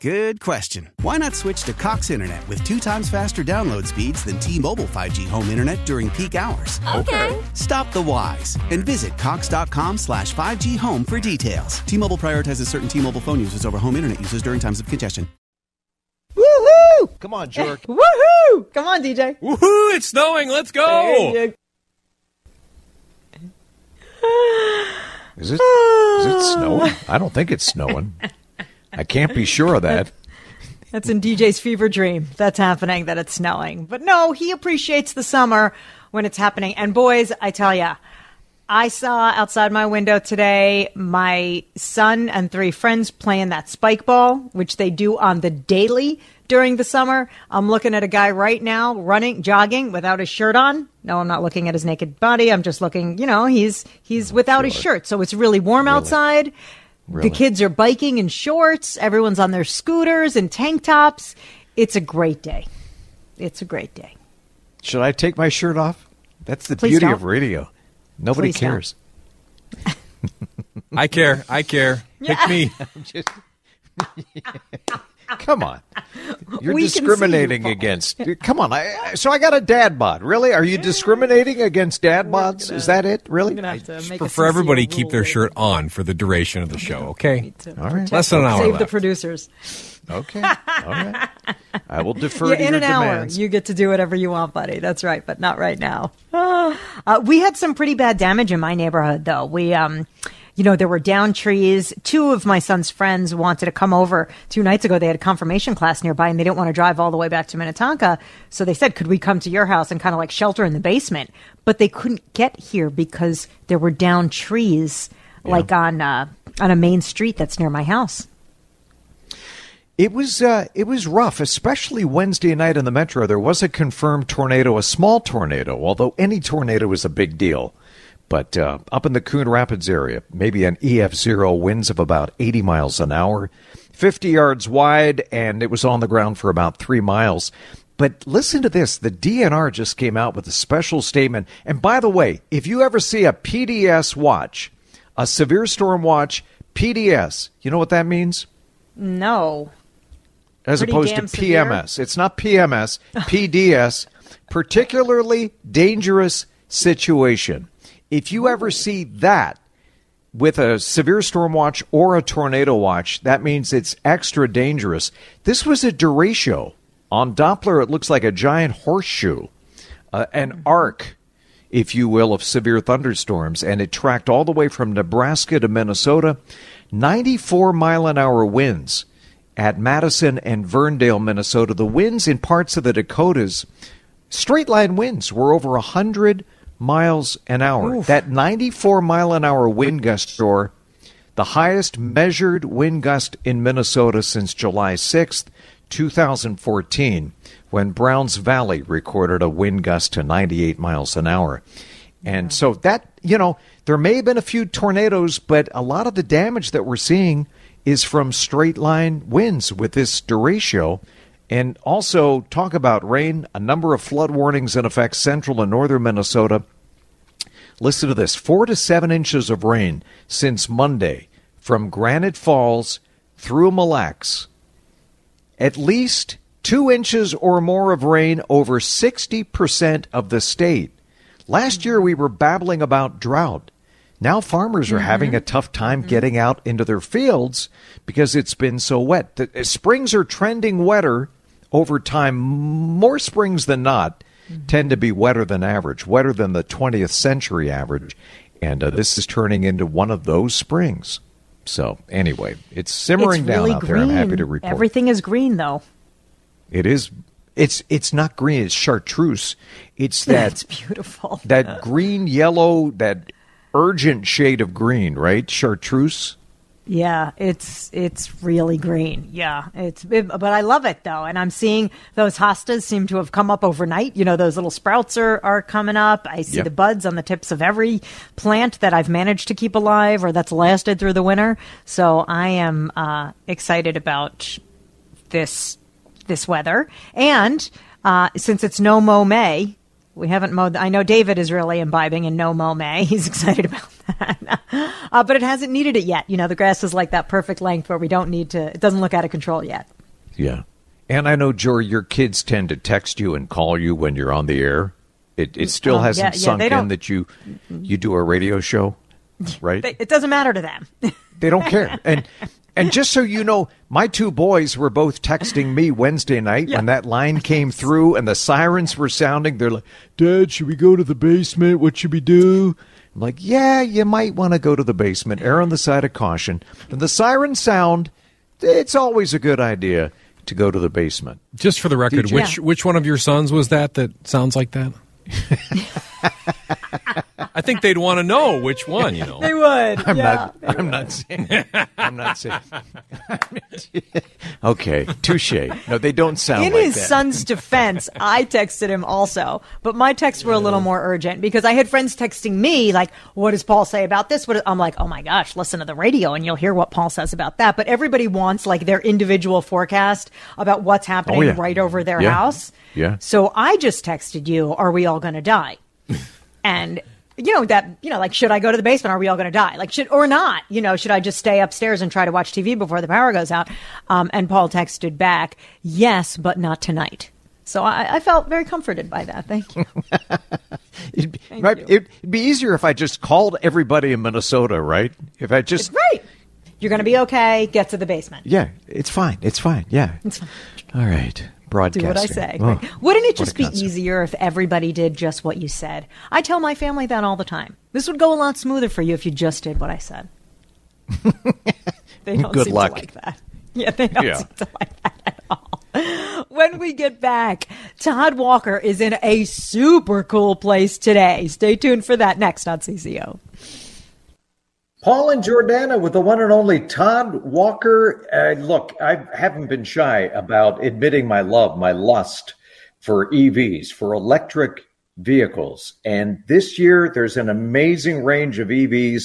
Good question. Why not switch to Cox Internet with two times faster download speeds than T-Mobile 5G home internet during peak hours? Okay. Stop the whys and visit cox.com slash 5G home for details. T-Mobile prioritizes certain T-Mobile phone users over home internet users during times of congestion. Woohoo! Come on, jerk. Woohoo! Come on, DJ. Woohoo! It's snowing. Let's go. Is it? Is it snowing? I don't think it's snowing. I can't be sure of that. That's in DJ's fever dream. That's happening, that it's snowing. But no, he appreciates the summer when it's happening. And boys, I tell ya, I saw outside my window today my son and three friends playing that spike ball, which they do on the daily during the summer. I'm looking at a guy right now running, jogging without his shirt on. No, I'm not looking at his naked body. I'm just looking, you know, he's he's oh, without his shirt. So it's really warm outside. Really? The kids are biking in shorts. Everyone's on their scooters and tank tops. It's a great day. It's a great day. Should I take my shirt off? That's the Please beauty don't. of radio. Nobody Please cares. I care. I care. Pick me. Come on. You're We can see you, discriminating against. Come on. I, I- so I got a dad bod. Really? Are you discriminating against dad bods? Is that it? Really? I'm gonna have to make a Prefer everybody keep their later. shirt on for the duration of the show. Okay. All right. Less than an hour Save the producers. Okay. All right. I will defer Yeah, to in your an hour, you get to do whatever you want, buddy. That's right, but not right now. Uh, we had some pretty bad damage in my neighborhood, though. We, um, you know, there were down trees. Two of my son's friends wanted to come over two nights ago. They had a confirmation class nearby, and they didn't want to drive all the way back to Minnetonka. So they said, "Could we come to your house and kind of like shelter in the basement?" But they couldn't get here because there were down trees, like on uh, on a main street that's near my house. It was uh, it was rough, especially Wednesday night in the metro. There was a confirmed tornado, a small tornado, although any tornado is a big deal. But uh, up in the Coon Rapids area, maybe an EF zero winds of about 80 miles an hour, 50 yards wide, and it was on the ground for about three miles. But listen to this: the DNR just came out with a special statement. And by the way, if you ever see a PDS watch, a severe storm watch, PDS, you know what that means? No. as Pretty opposed to damn severe? PMS. It's not PMS, PDS, particularly dangerous situation. If you ever see that with a severe storm watch or a tornado watch, that means it's extra dangerous. This was a derecho. On Doppler, it looks like a giant horseshoe, uh, an arc, if you will, of severe thunderstorms, and it tracked all the way from Nebraska to Minnesota. 94 mile an hour winds at Madison and Verndale, Minnesota. The winds in parts of the Dakotas, straight line winds, were over 100 miles an hour. That 94 mile an hour wind gust, Shore, the highest measured wind gust in Minnesota since July 6th, 2014, when Browns Valley recorded a wind gust to 98 miles an hour. And so that, you know, there may have been a few tornadoes, but a lot of the damage that we're seeing is from straight line winds with this derecho. And also, talk about rain, a number of flood warnings in effect central and northern Minnesota. Listen to this four to seven inches of rain since Monday from Granite Falls through Mille Lacs. At least two inches or more of rain over 60% of the state. Last year we were babbling about drought. Now farmers are having a tough time getting out into their fields because it's been so wet. The uh, springs are trending wetter over time. More springs than not tend to be wetter than average, wetter than the 20th century average. And uh, this is turning into one of those springs. So anyway, it's simmering it's down really out green. there. I'm happy to report. Everything is green, though. It is. It's it's not green. It's chartreuse. It's that That's beautiful. that green yellow that urgent shade of green, right? Chartreuse. Yeah, it's it's really green. Yeah, it's it- but I love it though, and I'm seeing those hostas seem to have come up overnight. You know, those little sprouts are are coming up. I see Yep. the buds on the tips of every plant that I've managed to keep alive or that's lasted through the winter. So I am uh, excited about this this weather, and uh, since it's no mow May. We haven't mowed. I know David is really imbibing in no mow May. He's excited about that, uh, but it hasn't needed it yet. You know, the grass is like that perfect length where we don't need to. It doesn't look out of control yet. Yeah. And I know, Jory, your kids tend to text you and call you when you're on the air. It it still Um, hasn't yeah, yeah, sunk in that you you do a radio show, right? They, it doesn't matter to them. They don't care. And and just so you know, my two boys were both texting me Wednesday night when that line came through and the sirens were sounding. They're like, "Dad, should we go to the basement? What should we do?" I'm like, "Yeah, you might want to go to the basement. Err on the side of caution." When the sirens sound, it's always a good idea to go to the basement. Just for the record, DJ. which which one of your sons was that that sounds like that? I think they'd want to know which one. You know, they would. I'm yeah. not. I'm not saying. I'm not saying. okay, touche. No, they don't sound In like his that. son's defense, I texted him also, but my texts were a little more urgent because I had friends texting me like, "What does Paul say about this?" What I'm like, "Oh my gosh, listen to the radio and you'll hear what Paul says about that." But everybody wants like their individual forecast about what's happening Oh, yeah. right over their Yeah. house. Yeah. So I just texted you, "Are we all going to die?" and you know that you know like should i go to the basement are we all going to die like should or not you know should i just stay upstairs and try to watch tv before the power goes out um, and paul texted back yes but not tonight so I, I felt very comforted by that thank you It'd, be- right, you. it'd be easier if I just called everybody in Minnesota, right? If I just, right you're going to be okay get to the basement yeah, it's fine. It's fine. Yeah. It's fine. All right. Broadcasting. do what i say Oh, right? wouldn't it just be concept. easier if everybody did just what you said i tell my family that all the time this would go a lot smoother for you if you just did what i said they don't Good seem luck. to like that yeah they don't Yeah. seem to like that at all when we get back todd walker is in a super cool place today stay tuned for that next on cco Paul and Jordana with the one and only Todd Walker. Uh, look, I haven't been shy about admitting my love, my lust for EVs, for electric vehicles. And this year, there's an amazing range of EVs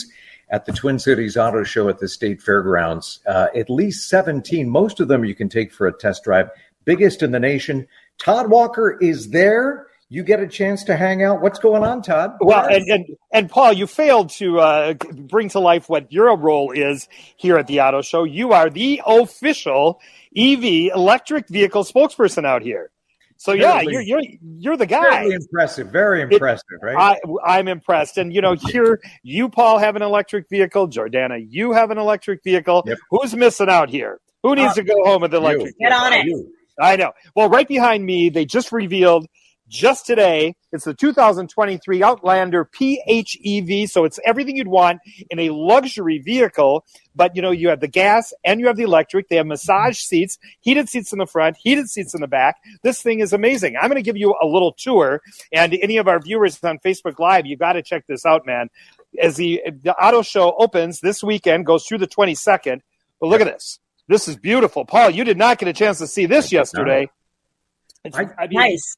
at the Twin Cities Auto Show at the State Fairgrounds. Uh, at least 17. Most of them you can take for a test drive, biggest in the nation. Todd Walker is there. You get a chance to hang out. What's going on, Todd? Well, and, and and Paul, you failed to uh, bring to life what your role is here at the Auto Show. You are the official EV electric vehicle spokesperson out here. So yeah, Fairly- you're you're you're the guy. very impressive. Very impressive, right? I, I'm impressed, and you know, here you, Paul, have an electric vehicle. Jordana, you have an electric vehicle. Yep. Who's missing out here? Who needs Uh, to go home with an electric? You. vehicle? Get on it. You. I know. Well, right behind me, they just revealed just today. It's the 2023 Outlander PHEV. So it's everything you'd want in a luxury vehicle. But you know, you have the gas and you have the electric. They have massage seats, heated seats in the front, heated seats in the back. This thing is amazing. I'm going to give you a little tour. And any of our viewers on Facebook Live, you got to check this out, man. As the, the auto show opens this weekend, goes through the 22nd. But look at this. This is beautiful. Paul, you did not get a chance to see this yesterday. It's, I- I mean, Nice.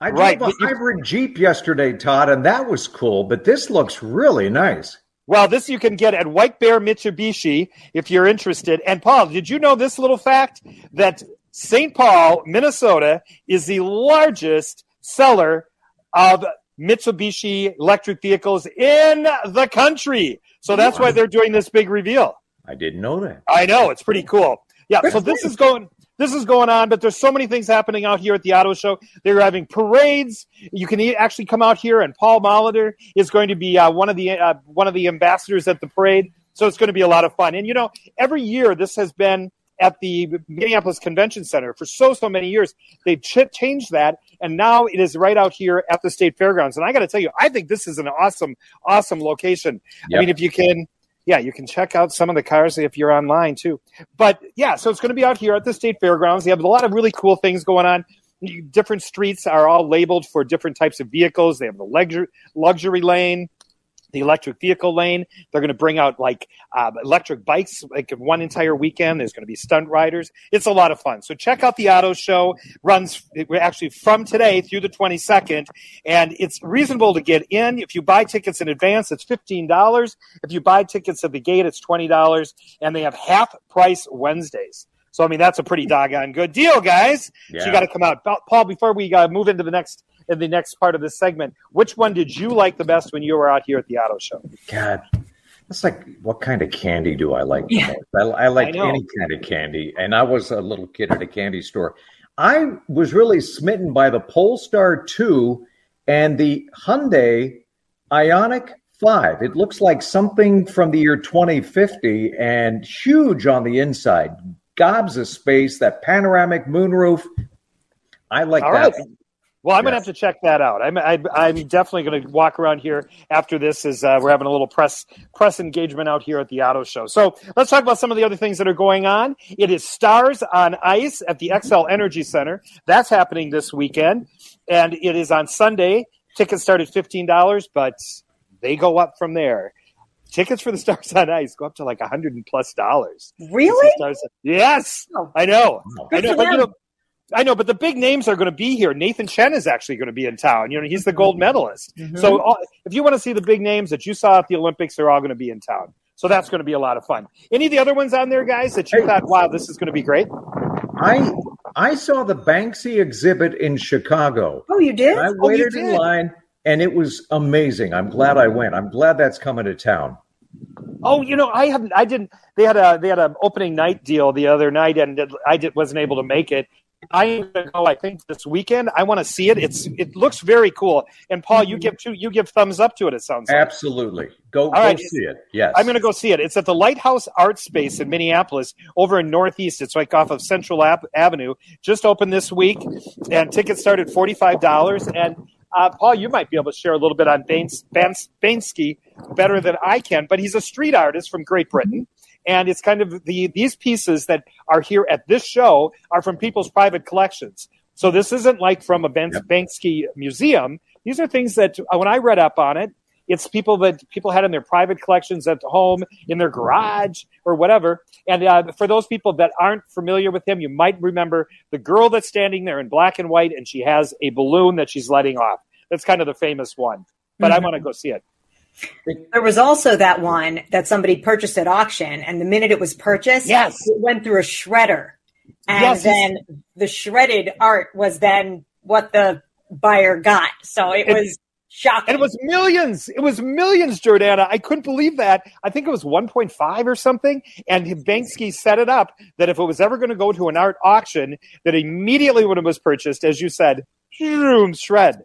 I Right, drove a you- hybrid Jeep yesterday, Todd, and that was cool. But this looks really nice. Well, this you can get at White Bear Mitsubishi if you're interested. And Paul, did you know this little fact that St. Paul, Minnesota is the largest seller of Mitsubishi electric vehicles in the country. So that's why they're doing this big reveal. I didn't know that. I know it's pretty cool. Yeah, so this is going this is going on, but there's so many things happening out here at the auto show. They're having parades. You can actually come out here, and Paul Molitor is going to be uh, one of the uh, one of the ambassadors at the parade. So it's going to be a lot of fun. And you know, every year this has been at the Minneapolis Convention Center for so so many years. They've ch- changed that, and now it is right out here at the State Fairgrounds. And I got to tell you, I think this is an awesome awesome location. I mean, if you can yeah, you can check out some of the cars if you're online too. But yeah, so it's going to be out here at the state fairgrounds. They have a lot of really cool things going on. Different streets are all labeled for different types of vehicles. They have the luxury luxury lane, the electric vehicle lane. They're going to bring out like uh, electric bikes, like one entire weekend. There's going to be stunt riders. It's a lot of fun. So check out the auto show. Runs actually from today through the 22nd, and it's reasonable to get in. If you buy tickets in advance, it's fifteen dollars. If you buy tickets at the gate, it's twenty dollars, and they have half price Wednesdays. So I mean that's a pretty doggone good deal, guys. So you got to come out, Paul. Before we uh, move into the next in the next part of this segment, which one did you like the best when you were out here at the auto show? God, that's like what kind of candy do I like the most? I, I like I any kind of candy, and I was a little kid at a candy store. I was really smitten by the Polestar 2 and the Hyundai Ioniq 5. It looks like something from the year 2050 and huge on the inside. Gobs of space, that panoramic moonroof. I like All that. right. Well, I'm going to have to check that out. I'm I, I'm definitely going to walk around here after this. As uh, we're having a little press press engagement out here at the auto show. So let's talk about some of the other things that are going on. It is Stars on Ice at the Xcel Energy Center. That's happening this weekend, and it is on Sunday. Tickets start at fifteen dollars, but they go up from there. Tickets for the Stars on Ice go up to like a hundred and plus dollars. Really? Stars- Yes, Oh. I know. I Good know, for but you know, I know, but the big names are going to be here. Nathan Chen is actually going to be in town. You know, he's the gold medalist. Mm-hmm. So all, if you want to see the big names that you saw at the Olympics, they're all going to be in town. So that's going to be a lot of fun. Any of the other ones on there, guys, that you Hey. thought, wow, this is going to be great? I I saw the Banksy exhibit in Chicago. Oh, you did? I you waited in did? line, and it was amazing. I'm glad I went. I'm glad that's coming to town. Oh, you know, I haven't. I didn't. They had a they had an opening night deal the other night, and I did, wasn't able to make it. I am going to go. I think this weekend. I want to see it. It's it looks very cool. And Paul, you give two. You give thumbs up to it. It sounds like. Absolutely, go go right. see it. Yes, I'm going to go see it. It's at the Lighthouse Art Space in Minneapolis, over in Northeast. It's like off of Central Ave- Avenue. Just opened this week, and tickets start at forty five dollars. And uh, Paul, you might be able to share a little bit on Bains, Bans, Bainsky better than I can, but he's a street artist from Great Britain. And it's kind of the these pieces that are here at this show are from people's private collections. So this isn't like from a Ban- Banksy museum. These are things that uh, when I read up on it, it's people that people had in their private collections at home, in their garage, or whatever. And uh, for those people that aren't familiar with him, you might remember the girl that's standing there in black and white, and she has a balloon that she's letting off. That's kind of the famous one. But I want to go see it. There was also that one that somebody purchased at auction, and the minute it was purchased, Yes. it went through a shredder. And Yes, then the shredded art was then what the buyer got. So it And- was shocking. And it was millions. It was millions, Jordana. I couldn't believe that. I think it was 1.5 or something. And Banksy set it up that if it was ever going to go to an art auction, that immediately when it was purchased, as you said, zoom, shred.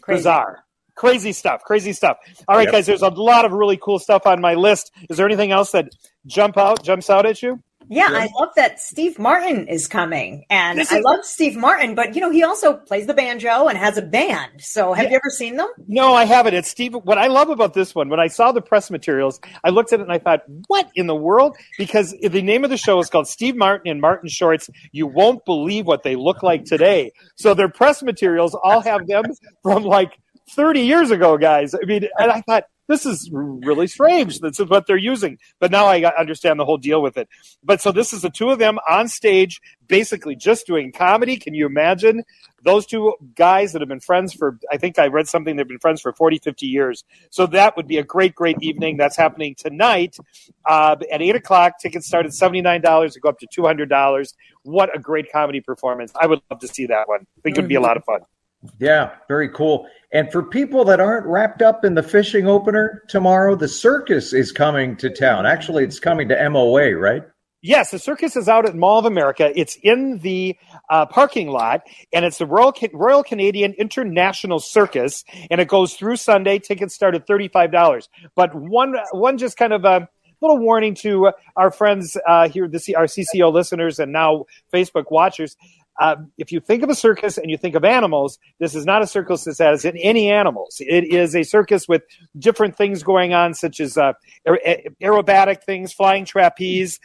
Crazy. Bizarre. Crazy stuff. Crazy stuff. All right, Yep. guys, there's a lot of really cool stuff on my list. Is there anything else that jump out, jumps out at you? Yeah, I love that Steve Martin is coming. And This I is- love Steve Martin, but you know, he also plays the banjo and has a band. So have Yeah. you ever seen them? No, I haven't. It's Steve. What I love about this one, when I saw the press materials, I looked at it and I thought, what in the world? Because the name of the show is called Steve Martin and Martin Shorts. You won't believe what they look like today. So their press materials all have them from like 30 years ago, guys. I mean, and I thought, this is really strange. This is what they're using. But now I understand the whole deal with it. But so this is the two of them on stage, basically just doing comedy. Can you imagine? Those two guys that have been friends for, I think I read something, they've been friends for 40, 50 years. So that would be a great, great evening. That's happening tonight uh, at 8 o'clock. Tickets start at $79 to go up to $200. What a great comedy performance. I would love to see that one. I think it would be a lot of fun. Yeah, very cool. And for people that aren't wrapped up in the fishing opener tomorrow, the circus is coming to town. Actually, it's coming to MOA, right? Yes, the circus is out at Mall of America. It's in the uh, parking lot, and it's the Royal Ca- Royal Canadian International Circus, and it goes through Sunday. Tickets start at thirty five dollars. But one one just kind of a little warning to our friends uh, here, the C- our CCO listeners, and now Facebook watchers. Uh, if you think of a circus and you think of animals, this is not a circus that has any animals. It is a circus with different things going on, such as uh, aer- aerobatic things, flying trapeze.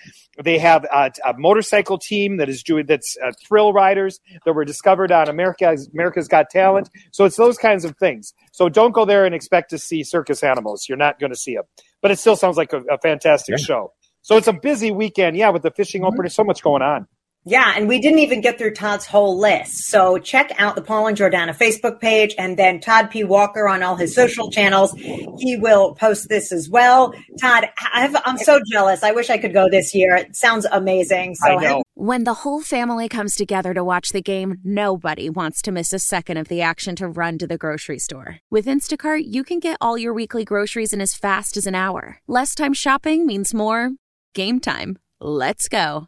They have a, a motorcycle team that is doing that's uh, thrill riders that were discovered on America's America's Got Talent. So it's those kinds of things. So don't go there and expect to see circus animals. You're not going to see them, but it still sounds like a, a fantastic Yeah. show. So it's a busy weekend, yeah, with the fishing opener. So much going on. Yeah, and we didn't even get through Todd's whole list. So check out the Paul and Jordana Facebook page and then Todd P. Walker on all his social channels. He will post this as well. Todd, I've, I'm so jealous. I wish I could go this year. It sounds amazing. So I know. When the whole family comes together to watch the game, nobody wants to miss a second of the action to run to the grocery store. With Instacart, you can get all your weekly groceries in as fast as an hour. Less time shopping means more game time. Let's go.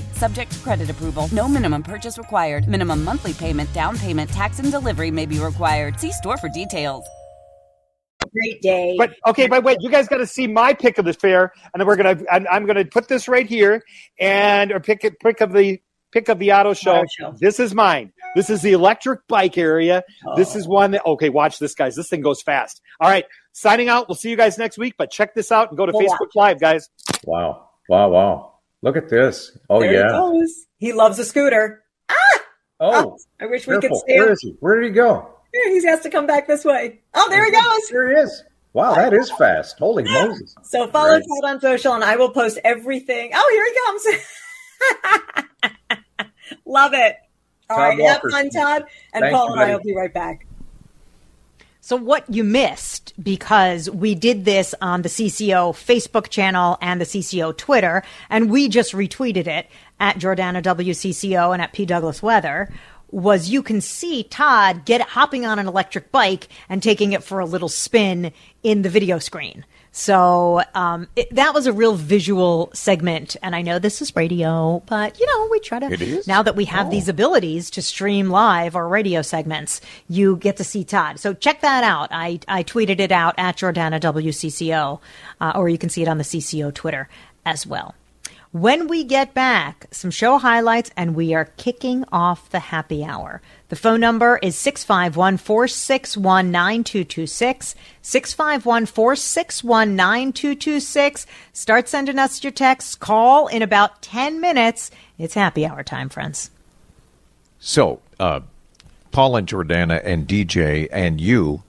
Subject to credit approval. No minimum purchase required. Minimum monthly payment, down payment, tax, and delivery may be required. See store for details. great day. But okay, but wait, you guys got to see my pick of the fair, and then we're gonna. I'm, I'm gonna put this right here, and or pick it, pick of the pick of the auto show. Auto show. This is mine. This is the electric bike area. This oh. is one that. Okay, watch this, guys. This thing goes fast. All right, signing out. We'll see you guys next week. But check this out and go to We'll Facebook Live, guys. Wow. Wow. Wow. Look at this. Oh, there yeah. he. He loves a scooter. Ah! Oh, I wish we could careful. see him. Where is he? Where did he go? He has to come back this way. Oh, there he goes. There he is. Wow, that is fast. Holy Moses. So follow Great. Todd on social, and I will post everything. Oh, here he comes. Love it. All Todd right, have fun, Todd. And Paul and I will be right back. So, what you missed, because we did this on the CCO Facebook channel and the CCO Twitter, and we just retweeted it at Jordana WCCO and at P. Douglas Weather, was you can see Todd get hopping on an electric bike and taking it for a little spin in the video screen. So um, it, that was a real visual segment, and I know this is radio, but you know we try to. It is? now that we have these abilities to stream live our radio segments, you get to see Todd. So check that out. I, I tweeted it out at Jordana WCCO, uh, or you can see it on the CCO Twitter as well. When we get back, some show highlights, and we are kicking off the happy hour. The phone number is 651 461 9226. 651 461 9226. Start sending us your texts. Call in about 10 minutes. It's happy hour time, friends. So, uh, Paul and Jordana and DJ and you,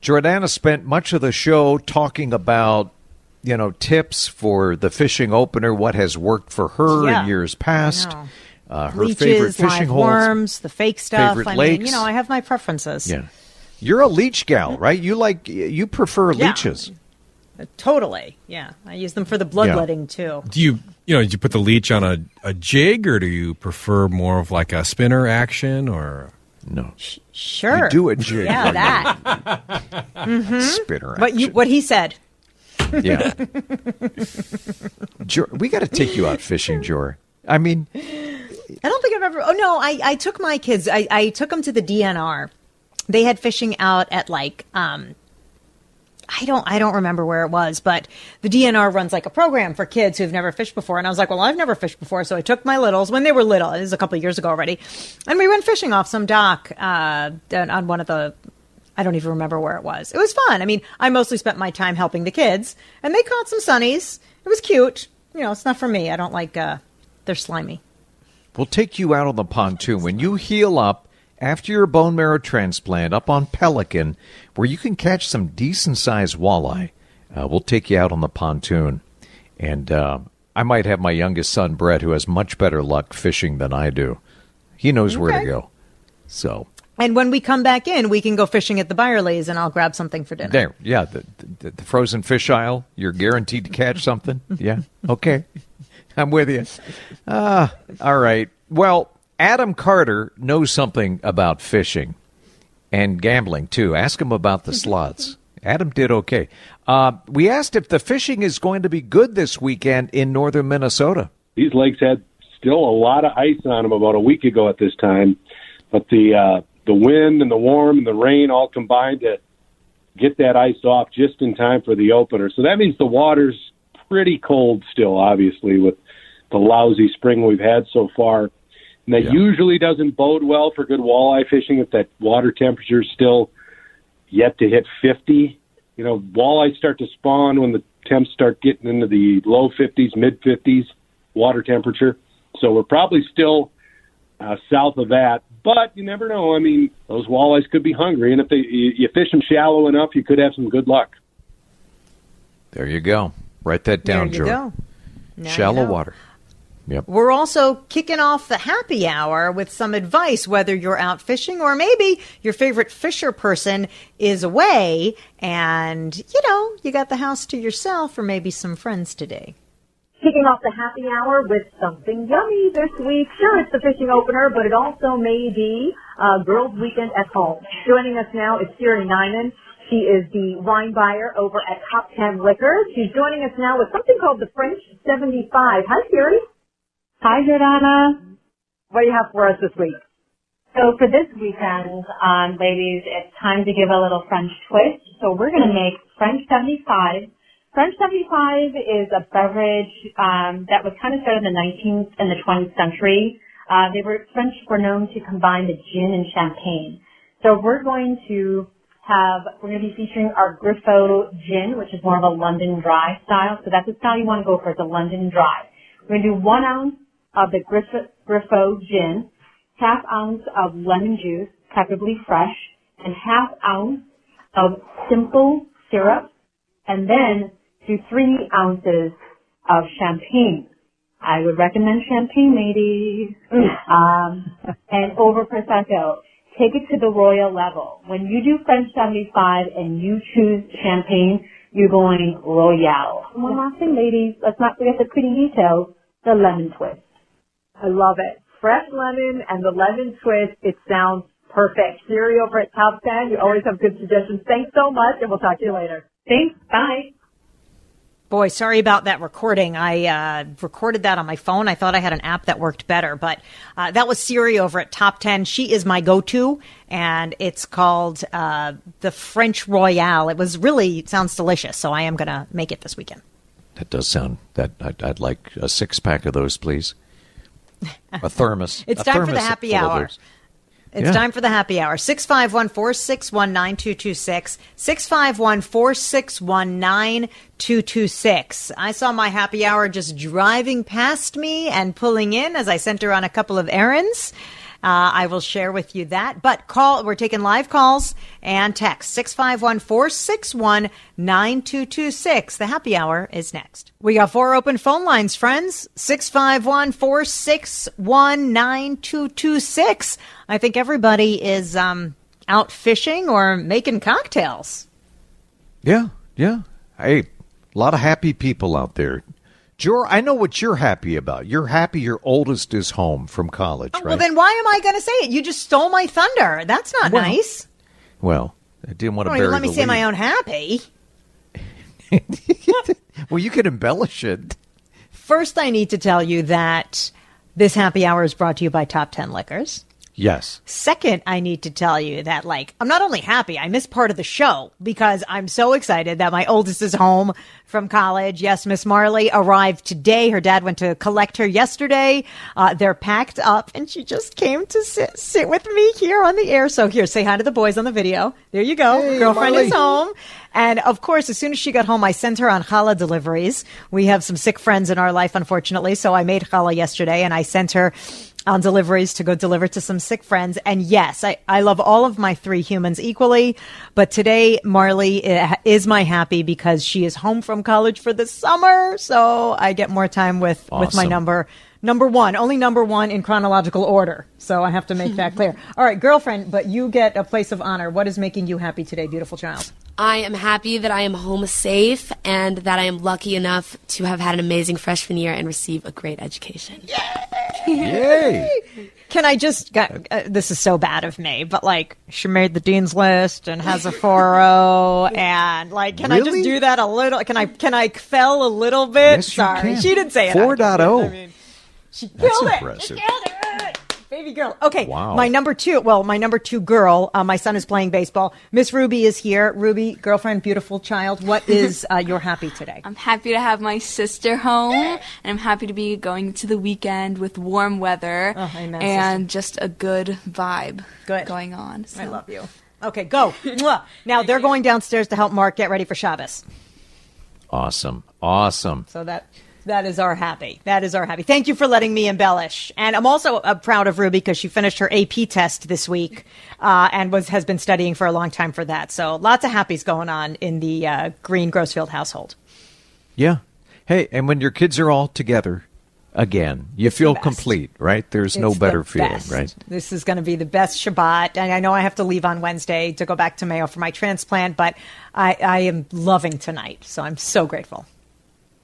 Jordana spent much of the show talking about, you know, tips for the fishing opener, what has worked for her Yeah, in years past, uh, her Leeches, favorite fishing live holes. worms, the fake stuff. favorite I mean, you know, I have my preferences. Yeah. You're a leech gal, right? You like you prefer Yeah. leeches. Uh, Totally. Yeah. I use them for the bloodletting too. Do you, you know, do you put the leech on a, a jig or do you prefer more of like a spinner action or? No. Sure. You do a jig. Yeah, on that. spinner. But you, what he said. Yeah. Jor, we got to take you out fishing, Jor. I mean, I don't think I've ever. Oh no, I, I took my kids. I, I took them to the DNR. They had fishing out at like um, I don't I don't remember where it was, but the DNR runs like a program for kids who've never fished before. And I was like, well, I've never fished before, so I took my littles when they were little. It was a couple of years ago already, and we went fishing off some dock uh, on one of the. I don't even remember where it was. It was fun. I mean, I mostly spent my time helping the kids, and they caught some sunnies. It was cute. You know, it's not for me. I don't like. uh They're slimy. We'll take you out on the pontoon when you heal up after your bone marrow transplant up on Pelican, where you can catch some decent sized walleye. Uh, we'll take you out on the pontoon, and uh, I might have my youngest son Brett, who has much better luck fishing than I do. He knows where to go. So And when we come back in, we can go fishing at the Byerly's and I'll grab something for dinner. There, yeah, the, the, the frozen fish aisle. You're guaranteed to catch something. Yeah, okay, I'm with you. Ah, all right. Well, Adam Carter knows something about fishing and gambling too. Ask him about the slots. Adam did okay. Uh, we asked if the fishing is going to be good this weekend in northern Minnesota. these lakes had still a lot of ice on them about a week ago at this time, but the uh, the wind and the warm and the rain all combined to get that ice off just in time for the opener. So that means the water's pretty cold still, obviously, with the lousy spring we've had so far. And that usually doesn't bode well for good walleye fishing if that water temperature is still yet to hit 50. You know, walleye start to spawn when the temps start getting into the low 50s, mid 50s water temperature. So we're probably still uh, south of that, but you never know. I mean, those walleyes could be hungry, and if they you, you fish them shallow enough, you could have some good luck. There you go. Write that down, there you Joe. go. Now you Shallow know. water. Yep. We're also kicking off the happy hour with some advice, whether you're out fishing or maybe your favorite fisher person is away and, you know, you got the house to yourself or maybe some friends today. Kicking off the happy hour with something yummy this week. Sure, it's the fishing opener, but it also may be uh, girls' weekend at home. Joining us now is Siri Nyman. She is the wine buyer over at Top 10 Liquors. She's joining us now with something called the French 75. Hi, Siri. Hi, Jordana. What do you have for us this week? So for this weekend, um, ladies, it's time to give a little French twist. So we're going to make French 75. French 75 is a beverage um, that was kind of started in the 19th and the 20th century. Uh, they were French were known to combine the gin and champagne. So we're going to have we're going to be featuring our Griffo gin, which is more of a London dry style. So that's the style you want to go for. It's a London dry. We're going to do one ounce of the Griffo, Griffo gin, half ounce of lemon juice, preferably fresh, and half ounce of simple syrup, and then do three ounces of champagne. I would recommend champagne, ladies. Um, and over prosecco. Take it to the royal level. When you do French 75 and you choose champagne, you're going royal. And One last thing, ladies. Let's not forget the pretty details. The lemon twist. I love it. Fresh lemon and the lemon twist. It sounds perfect. Siri over at Top 10. You always have good suggestions. Thanks so much, and we'll talk to you later. Thanks. Bye. Boy, sorry about that recording. I uh, recorded that on my phone. I thought I had an app that worked better, but uh, that was Siri over at Top 10. She is my go to, and it's called uh, the French Royale. It was really, it sounds delicious, so I am going to make it this weekend. That does sound that I'd, I'd like a six pack of those, please. A thermos. It's A time for the happy hour. It's Yeah. time for the happy hour. 651 461 9226. 651 461 9226. I saw my happy hour just driving past me and pulling in as I sent her on a couple of errands. Uh, I will share with you that. But call, we're taking live calls and text 651 461 9226. The happy hour is next. We got four open phone lines, friends 651 461 9226. I think everybody is um, out fishing or making cocktails. Yeah, yeah. Hey, a lot of happy people out there. Jor, I know what you're happy about. You're happy your oldest is home from college, right? Oh, Well, then why am I going to say it? You just stole my thunder. That's not Well, nice. Well, I didn't want to bury let me say my own happy. Well, you can embellish it. First, I need to tell you that this happy hour is brought to you by Top 10 Liquors. Yes. Second, I need to tell you that, like, I'm not only happy, I missed part of the show because I'm so excited that my oldest is home from college. Yes, Miss Marley arrived today. Her dad went to collect her yesterday. Uh, they're packed up and she just came to sit, sit with me here on the air. So here, say hi to the boys on the video. There you go. Hey, Girlfriend Marley. is home. And of course, as soon as she got home, I sent her on challah deliveries. We have some sick friends in our life, unfortunately. So I made challah yesterday and I sent her on deliveries to go deliver to some sick friends. And yes, I, I love all of my three humans equally. But today, Marley eh, is my happy because she is home from college for the summer. So I get more time with, with my number. Number one, only number one in chronological order. So I have to make that clear. All right, girlfriend, but you get a place of honor. What is making you happy today, beautiful child? I am happy that I am home safe and that I am lucky enough to have had an amazing freshman year and receive a great education. Yay! Can I just? Uh, this is so bad of me, but like she made the dean's list and has a 4.0 and like, can I just do that a little? Can I? Can I fell a little bit? Yes, you Sorry, can. she didn't say it. I 4.0. mean, she That's killed it. She killed it. Baby girl. Okay. Wow. My number two. Well, my number two girl. Uh, my son is playing baseball. Miss Ruby is here. Ruby, girlfriend, beautiful child. What is uh, your happy today? I'm happy to have my sister home, and I'm happy to be going to the weekend with warm weather Oh, amen, and just a good vibe Good. going on. I love you. Okay, go. Now they're going downstairs to help Mark get ready for Shabbos. Awesome. Awesome. So that that is our happy. That is our happy. Thank you for letting me embellish. And I'm also uh, proud of Ruby because she finished her AP test this week uh, and was has been studying for a long time for that. So lots of happies going on in the uh, Green Grossfield household. Yeah. Hey, and when your kids are all together again, you feel best. complete, right? There's no It's the better feeling, right? This is going to be the best Shabbat, and I know I have to leave on Wednesday to go back to Mayo for my transplant, but I, I am loving tonight, so I'm so grateful.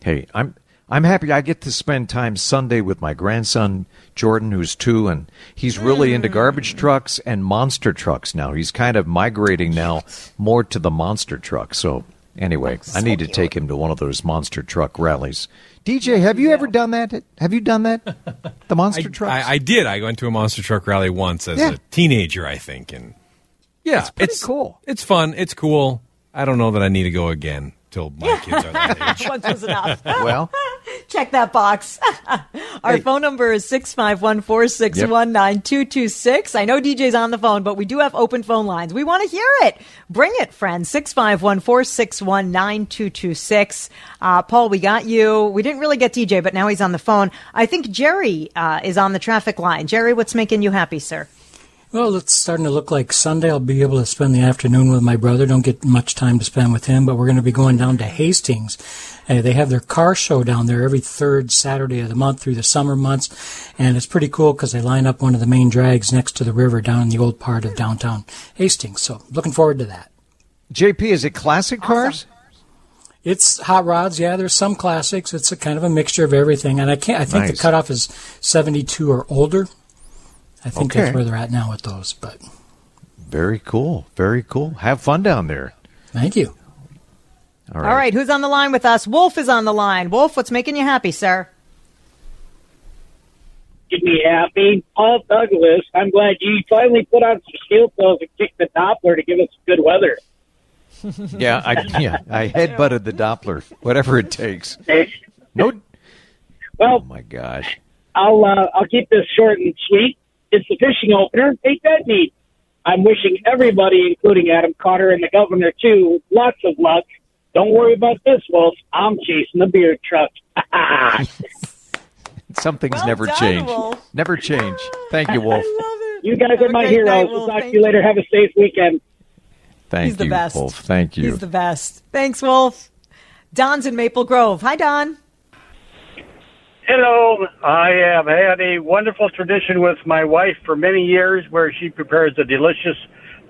Hey, I'm I'm happy I get to spend time Sunday with my grandson Jordan, who's two, and he's really into garbage trucks and monster trucks now. He's kind of migrating now more to the monster truck. So anyway, I need to take him to one of those monster truck rallies. DJ, have you ever done that? Have you done that? The monster trucks? I, I did. I went to a monster truck rally once as Yeah. a teenager, I think, and yeah, It's pretty cool. It's fun. It's cool. I don't know that I need to go again till my kids are that age. Once was enough. well, Check that box. Our Hey. phone number is 651 461 9226. I know DJ's on the phone, but we do have open phone lines. We want to hear it. Bring it, friends. 651 461 9226. Uh, Paul, we got you. We didn't really get DJ, but now he's on the phone. I think Jerry uh, is on the traffic line. Jerry, what's making you happy, sir? Well, it's starting to look like Sunday. I'll be able to spend the afternoon with my brother. Don't get much time to spend with him, but we're going to be going down to Hastings. Uh, they have their car show down there every third Saturday of the month through the summer months, and it's pretty cool because they line up one of the main drags next to the river down in the old part of downtown Hastings. So, looking forward to that. JP, is it classic cars? It's hot rods, yeah. There's some classics. It's a kind of a mixture of everything, and I can't. I think Nice. the cutoff is 72 or older. I think Okay. that's where they're at now with those. But Very cool. Very cool. Have fun down there. thank you. All All right, who's on the line with us? Wolf is on the line. Wolf, what's making you happy, sir? Get me happy. Paul Douglas, I'm glad you finally put on some steel toes and kicked the Doppler to give us good weather. Yeah, I yeah, I headbutted the Doppler, whatever it takes. No. Well, oh my gosh. I'll uh, I'll keep this short and sweet. It's the fishing opener. Take that meat. I'm wishing everybody, including Adam Carter and the governor too, lots of luck. Don't worry about this, Wolf. I'm chasing the beer truck. Some things Well never done, change. Wolf. Never change. Thank you, Wolf. You guys are my heroes. night, we'll Wolf. talk to you later. Have a safe weekend. Thank He's the you, best. Wolf. Thank you. He's the best. Thanks, Wolf. Don's in Maple Grove. Hi, Don. Hello. I have had a wonderful tradition with my wife for many years where she prepares a delicious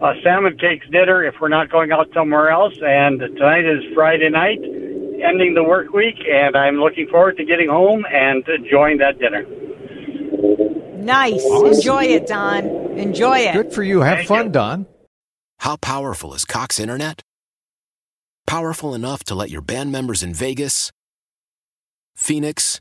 uh, salmon cakes dinner if we're not going out somewhere else. And tonight is Friday night, ending the work week, and I'm looking forward to getting home and enjoying that dinner. Nice. Enjoy it, Don. Enjoy it. Good for you. Have fun, Don. How powerful is Cox Internet? Powerful enough to let your band members in Vegas, Phoenix,